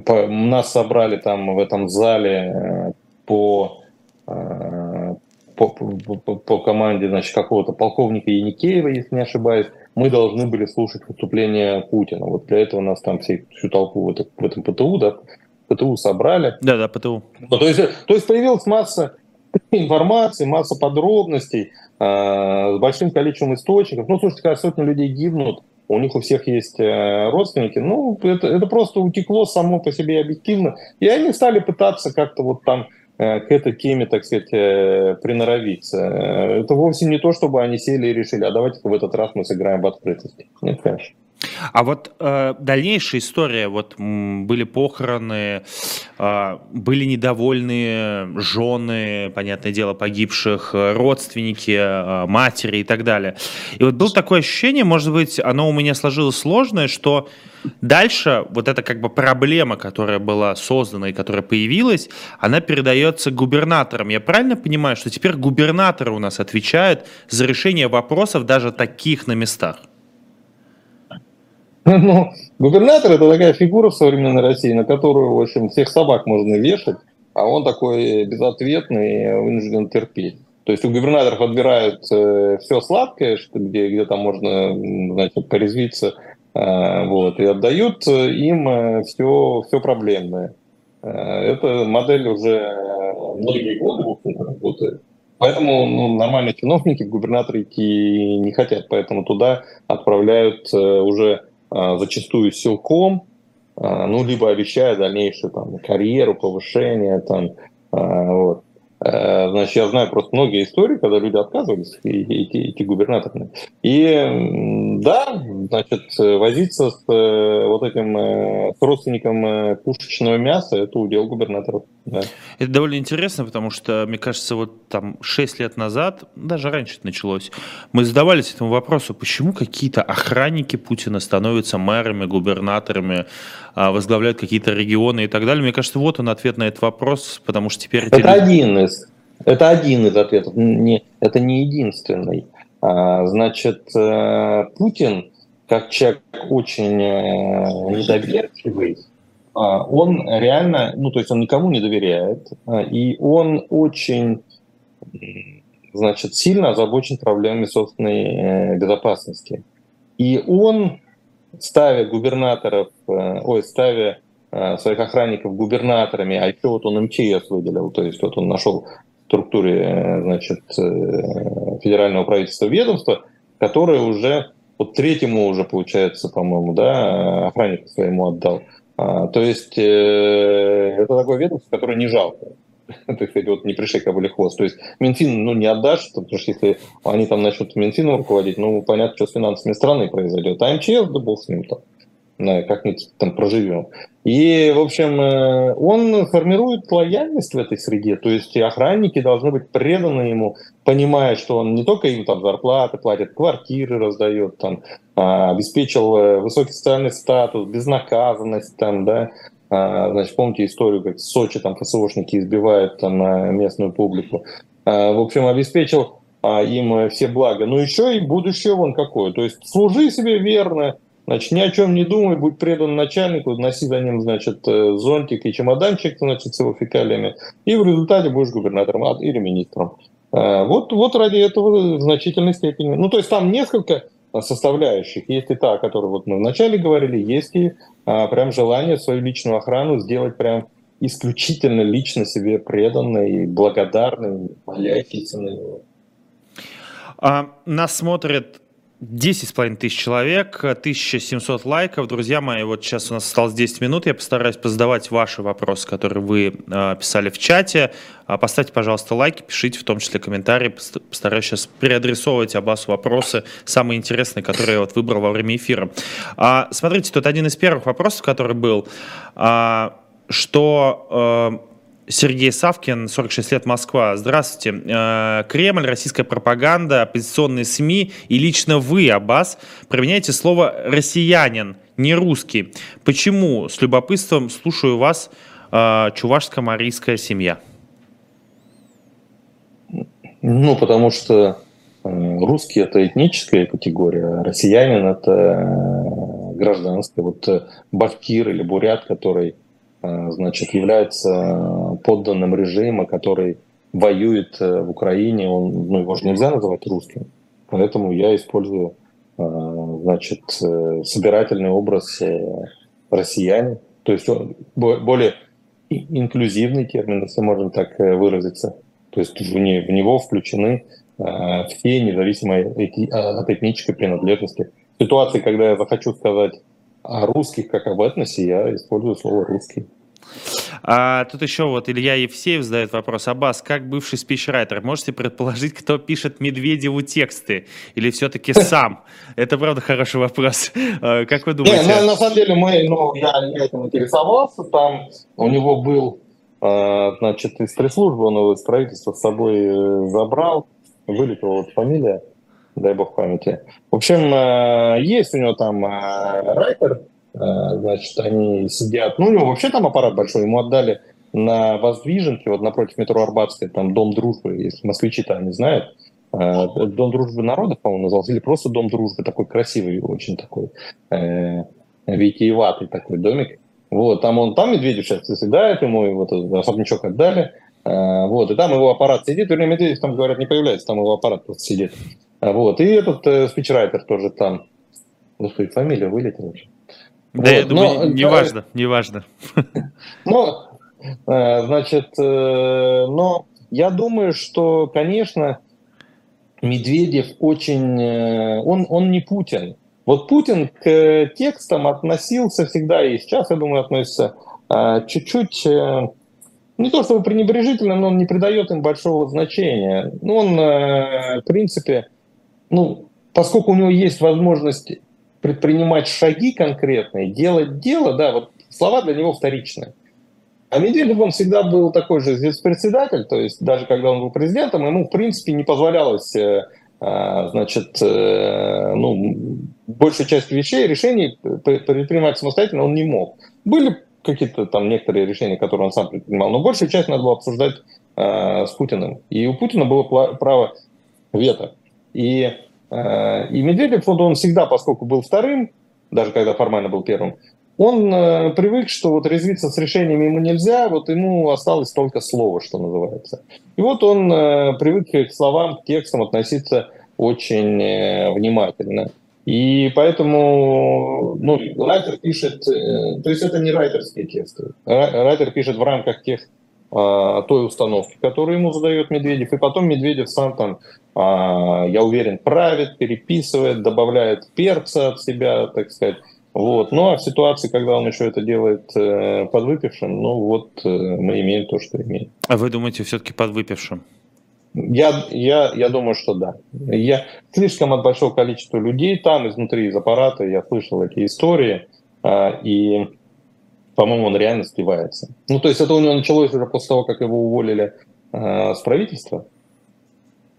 по, нас собрали там в этом зале по, по, по, по команде, значит, какого-то полковника Яникеева, если не ошибаюсь, мы должны были слушать выступление Путина. Вот для этого нас там все, всю толпу в, это, в этом ПТУ, да, ПТУ собрали. Да, да, ПТУ. Ну, то, есть, то есть появилась масса информации, масса подробностей, э, с большим количеством источников. Ну, слушайте, когда сотни людей гибнут, у них у всех есть э, родственники, ну, это, это просто утекло само по себе объективно. И они стали пытаться как-то вот там э, к этой теме, так сказать, э, приноровиться. Э, это вовсе не то, чтобы они сели и решили, а давайте в этот раз мы сыграем в открытости. Нет, конечно. А вот э, дальнейшая история, вот м, были похороны, э, были недовольные жены, понятное дело, погибших, э, родственники, э, матери и так далее. И вот было такое ощущение, может быть, оно у меня сложилось сложное, что дальше вот эта как бы проблема, которая была создана и которая появилась, она передается губернаторам. Я правильно понимаю, что теперь губернаторы у нас отвечают за решение вопросов даже таких на местах? Ну, губернатор это такая фигура в современной России, на которую, в общем, всех собак можно вешать, а он такой безответный, вынужден терпеть. То есть у губернаторов отбирают э, все сладкое, что, где, где там можно значит, порезвиться, э, вот, и отдают им э, все, все проблемное. Э, это модель уже многие годы работает. Поэтому ну, нормальные чиновники, губернаторы идти не хотят, поэтому туда отправляют э, уже зачастую силком, а, ну, либо обещая дальнейшую там, карьеру, повышение, там, а, вот. Э, значит, я знаю просто многие истории, когда люди отказывались идти, идти губернаторами. И да, значит, возиться с э, вот этим э, с родственником пушечного мяса, это удел губернаторов. Да. Это довольно интересно, потому что, мне кажется, вот там 6 лет назад, даже раньше это началось, мы задавались этому вопросу, почему какие-то охранники Путина становятся мэрами, губернаторами, возглавляют какие-то регионы и так далее. Мне кажется, вот он ответ на этот вопрос, потому что теперь... Это один из это один из ответов, не, это не единственный. А, значит, э, Путин, как человек очень э, недоверчивый, а, он реально, ну, то есть он никому не доверяет, а, и он очень, значит, сильно озабочен проблемами собственной э, безопасности. И он, ставя губернаторов, ой, ставя своих охранников губернаторами, а еще вот он МЧС выделил, то есть вот он нашел структуре э, значит, э, федерального правительства ведомства, которое уже вот третьему уже, получается, по-моему, да, охраннику своему отдал. А, то есть э, это такое ведомство, которое не жалко. То есть, вот не пришли кобыле хвост. То есть Минфин ну, не отдашь, потому что если они там начнут Минфином руководить, ну, понятно, что с финансами страны произойдет. А МЧС, да бог с ним там как-нибудь там проживем. И, в общем, э, он формирует лояльность в этой среде, то есть охранники должны быть преданы ему, понимая, что он не только им там зарплаты платит, квартиры раздает, там, а, обеспечил э, высокий социальный статус, безнаказанность, там, да, значит, помните историю, как в Сочи там ФСОшники избивают там местную публику. А, в общем, обеспечил им все блага. Но еще и будущее вон какое. То есть служи себе верно, Значит, ни о чем не думай, будь предан начальнику, носи за ним, значит, э, зонтик и чемоданчик, значит, с его фекалиями, и в результате будешь губернатором или министром. Э, вот, вот ради этого в значительной степени. Ну, то есть там несколько составляющих. Есть и та, о которой вот мы вначале говорили, есть и а, прям желание свою личную охрану сделать прям исключительно лично себе преданной, благодарной, молящейся на него. А, нас смотрит 10,5 тысяч человек, 1700 лайков. Друзья мои, вот сейчас у нас осталось 10 минут. Я постараюсь позадавать ваши вопросы, которые вы э, писали в чате. А, поставьте, пожалуйста, лайки, пишите в том числе комментарии. Постараюсь сейчас переадресовывать Аббасу вопросы, самые интересные, которые я вот выбрал во время эфира. А, смотрите, тут один из первых вопросов, который был, а, что... Сергей Савкин, 46 лет, Москва. Здравствуйте. Э, Кремль, российская пропаганда, оппозиционные СМИ и лично вы, Аббас, применяете слово «россиянин», не «русский». Почему? С любопытством слушаю вас, э, чувашско-марийская семья. Ну, потому что э, русский – это этническая категория, а россиянин – это гражданская. Вот башкир или бурят, который значит, является подданным режима, который воюет э, в Украине, он, ну, его же нельзя называть русским. Поэтому я использую, э, значит, собирательный образ россияне. То есть он более инклюзивный термин, если можно так выразиться. То есть в, не, в него включены все, независимо от этнической принадлежности. Ситуации, когда я захочу сказать о русских как об этносе, я использую слово «русский». А, тут еще вот Илья Евсеев задает вопрос. Аббас, как бывший спичрайтер, можете предположить, кто пишет Медведеву тексты? Или все-таки сам? Это, правда, хороший вопрос. А, как вы думаете? Не, ну, на самом деле, мы, ну, я, я этим интересовался. Там у него был, а, значит, из пресс-службы, он его из правительства с собой э, забрал. Вылетела вот фамилия, дай бог памяти. В общем, э, есть у него там э, райтер, Э, значит, они сидят, ну, у него вообще там аппарат большой, ему отдали на Воздвиженке, вот напротив метро Арбатской, там Дом Дружбы, если москвичи-то не знают, Дом Дружбы народов, по-моему, назывался, или просто Дом Дружбы, такой красивый, очень такой, э, витиеватый такой домик. Вот, там он, там Медведев сейчас заседает, ему вот особнячок отдали, вот, и там его аппарат сидит, вернее, Медведев там, говорят, не появляется, там его аппарат просто сидит. Вот, и этот э, спичрайтер тоже там, господи, фамилия вылетела. Да, вот. я думаю, но, неважно, да, неважно. Ну, э, значит, э, но я думаю, что, конечно, Медведев очень... Э, он, он не Путин. Вот Путин к текстам относился всегда, и сейчас, я думаю, относится чуть-чуть не то чтобы пренебрежительно, но он не придает им большого значения. Ну, он, в принципе, ну, поскольку у него есть возможность предпринимать шаги конкретные, делать дело, да, вот слова для него вторичные. А Медведев, он всегда был такой же председатель, то есть даже когда он был президентом, ему, в принципе, не позволялось, э, а, значит, э, ну, большую часть вещей, решений предпринимать самостоятельно он не мог. Были какие-то там некоторые решения, которые он сам предпринимал, но большую часть надо было обсуждать э, с Путиным. И у Путина было право вето. И Э, и Медведев, вот он всегда, поскольку был вторым, даже когда формально был первым, он э, привык, что вот резвиться с решениями ему нельзя, вот ему осталось только слово, что называется. И вот он э, привык к словам, к текстам относиться очень э, внимательно. И поэтому ну, райтер пишет, э, то есть это не райтерские тексты. Райтер пишет в рамках тех той установки, которую ему задает Медведев, и потом Медведев сам там, а, я уверен, правит, переписывает, добавляет перца от себя, так сказать. Вот. Ну а в ситуации, когда он еще это делает э, подвыпившим, ну вот э, мы имеем то, что имеем. А вы думаете, все-таки подвыпившим? Я, я, я думаю, что да. Я слишком от большого количества людей там, изнутри, из аппарата, я слышал эти истории, а, и по-моему, он реально сливается. Ну, то есть это у него началось уже после того, как его уволили э, с правительства.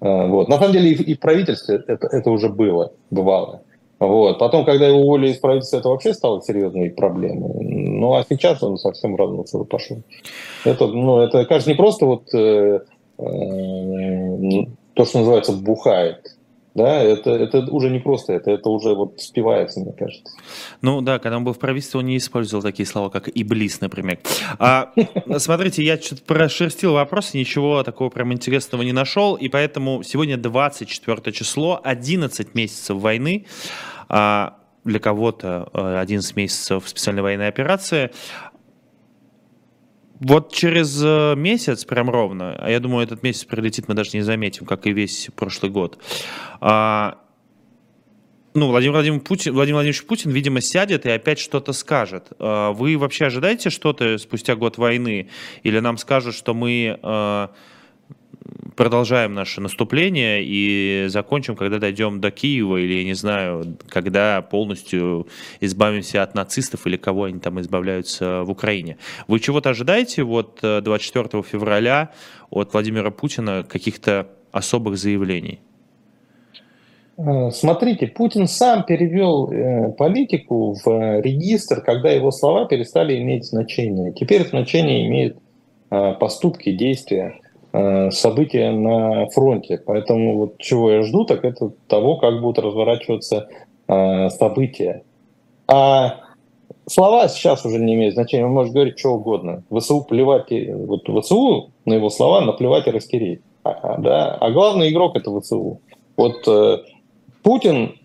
Э, вот. На самом деле и, и в правительстве это, это уже было, бывало. Вот. Потом, когда его уволили из правительства, это вообще стало серьезной проблемой. Ну, а сейчас он совсем разнулся пошел. Это, ну, это, кажется, не просто вот э, э, то, что называется, бухает, Да, это, это уже не просто это, это уже вот спивается, мне кажется. Ну да, когда он был в правительстве, он не использовал такие слова, как «иблис», например. А, смотрите, я что-то прошерстил вопрос, ничего такого прям интересного не нашел, и поэтому сегодня 24 число, 11 месяцев войны, а, для кого-то 11 э, месяцев специальной военной операции. Вот через э, месяц, прям ровно, а я думаю, этот месяц прилетит, мы даже не заметим, как и весь прошлый год. А, ну, Владимир Владимирович Путин, Владимир Владимирович Путин, видимо, сядет и опять что-то скажет. А, вы вообще ожидаете что-то спустя год войны? Или нам скажут, что мы а, продолжаем наше наступление и закончим, когда дойдем до Киева, или, я не знаю, когда полностью избавимся от нацистов или кого они там избавляются в Украине. Вы чего-то ожидаете вот 24 э, февраля от Владимира Путина каких-то особых заявлений? Э, смотрите, Путин сам перевел э, политику в регистр, когда его слова перестали иметь значение. Теперь значение имеют поступки, действия. Э, события на фронте. Поэтому вот чего я жду, так это того, как будут разворачиваться э, события. А слова сейчас уже не имеют значения. Он может говорить что угодно. ВСУ плевать, вот ВСУ на его слова наплевать и растереть. А, да? а главный игрок это ВСУ. Вот э, Путин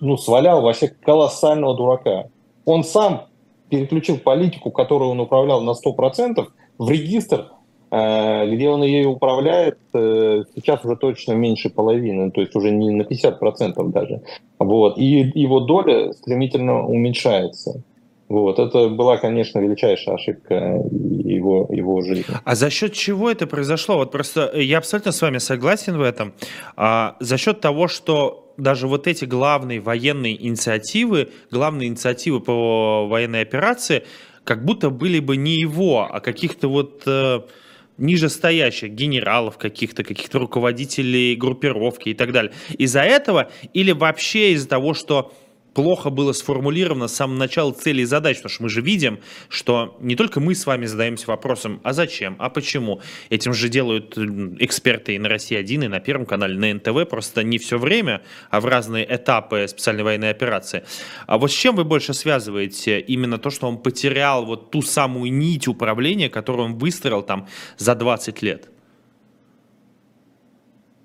ну, свалял вообще колоссального дурака. Он сам переключил политику, которую он управлял на 100%, в регистр где он ее управляет, э, сейчас уже точно меньше половины, то есть уже не на 50% даже. Вот. И его доля стремительно уменьшается. Вот, это была, конечно, величайшая ошибка его, его жизни. А за счет чего это произошло? Вот просто э, я абсолютно с вами согласен в этом. А, за счет того, что даже вот эти главные военные инициативы, главные инициативы по военной операции, как будто были бы не его, а каких-то вот нижестоящих генералов каких-то, каких-то руководителей группировки и так далее. Из-за этого или вообще из-за того, что плохо было сформулировано с самого начала цели и задач, потому что мы же видим, что не только мы с вами задаемся вопросом, а зачем, а почему. Этим же делают эксперты и на России 1, и на Первом канале, на НТВ, просто не все время, а в разные этапы специальной военной операции. А вот с чем вы больше связываете именно то, что он потерял вот ту самую нить управления, которую он выстроил там за 20 лет?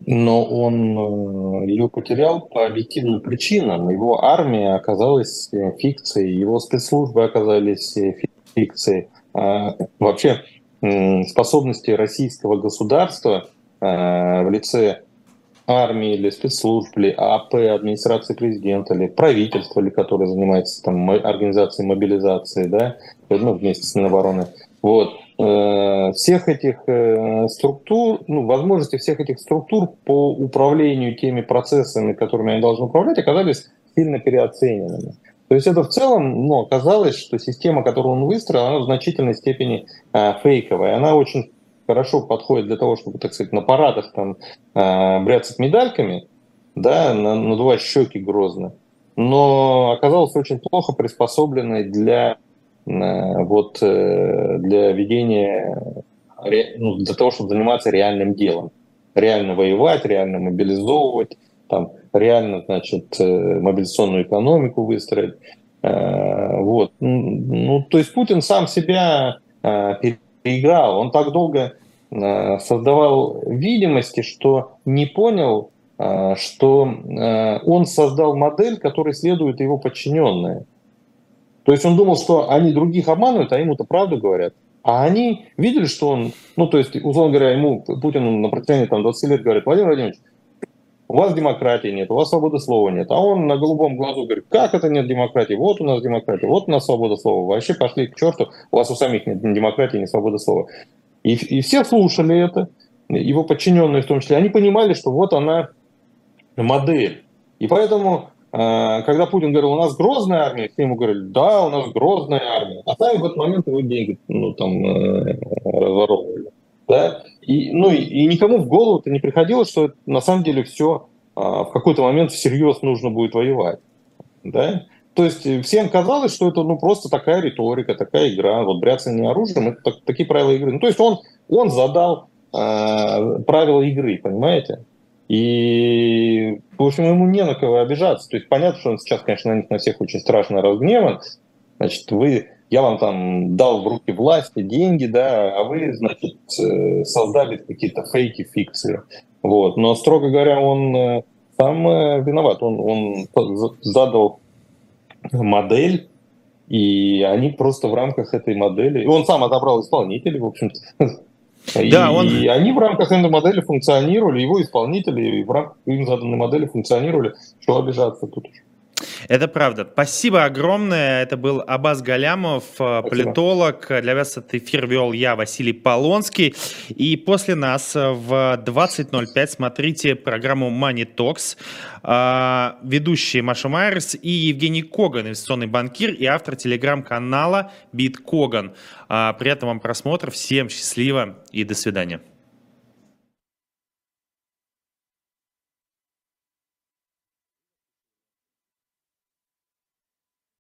Но он э, ее потерял по объективным причинам. Его армия оказалась э, фикцией, его спецслужбы оказались э, фикцией. А, вообще способности российского государства в лице армии или спецслужб, или АП, администрации президента, или правительства, или которое занимается там, организацией мобилизации, да, ну, вместе с Минобороны. Вот. Э, всех этих э, структур, ну, возможности всех этих структур по управлению теми процессами, которыми они должны управлять, оказались сильно переоцененными. То есть это в целом ну, оказалось, что система, которую он выстроил, она в значительной степени э, фейковая. Она очень хорошо подходит для того, чтобы, так сказать, на парадах там бряцать медальками, да, надувать щеки грозно, но оказалась очень плохо приспособленной для вот э, для ведения, ну, для того, чтобы заниматься реальным делом. Реально воевать, реально мобилизовывать, там, реально, значит, э, мобилизационную экономику выстроить. Вот. Ну, то есть Путин сам себя переиграл. Он так долго создавал видимости, что не понял, что он создал модель, которой следуют его подчиненные. То есть он думал, что они других обманывают, а ему-то правду говорят. А они видели, что он, ну, то есть, условно говоря, ему Путин на протяжении там, 20 лет говорит, Владимир Владимирович, у вас демократии нет, у вас свободы слова нет. А он на голубом глазу говорит, как это нет демократии? Вот у нас демократия, вот у нас свобода слова. Вообще пошли к черту, у вас у самих нет ни демократии, ни свободы слова. И, и все слушали это, его подчиненные в том числе. Они понимали, что вот она модель. И поэтому когда Путин говорил, у нас грозная армия, все ему говорили, да, у нас грозная армия. А сами в этот момент его деньги ну, там, э, разворовывали. Да? И, ну, и, и никому в голову-то не приходило, что на самом деле все а, в какой-то момент всерьез нужно будет воевать. Да? То есть всем казалось, что это ну, просто такая риторика, такая игра, вот бряцание оружием, это так, такие правила игры. Ну, то есть он, он задал э, правила игры, понимаете? И, в общем, ему не на кого обижаться. То есть понятно, что он сейчас, конечно, на них на всех очень страшно разгневан. Значит, вы, я вам там дал в руки власти деньги, да, а вы, значит, э, создали какие-то фейки, фикции. Вот. Но, строго говоря, он э, сам э, виноват. Он, он задал модель, и они просто в рамках этой модели... Он сам отобрал исполнителей, в общем-то. Да, и, он... они в рамках этой модели функционировали, его исполнители в рамках им заданной модели функционировали. Что обижаться тут уже? Это правда. Спасибо огромное. Это был Абаз Галямов, э, Спасибо. политолог. Для вас этот эфир вел я, Василий Полонский. И после нас в 20.05 смотрите программу Money Talks. А, ведущие Маша Майерс и Евгений Коган, инвестиционный банкир и автор телеграм-канала Биткоган. Приятного вам просмотра. Всем счастливо и до свидания.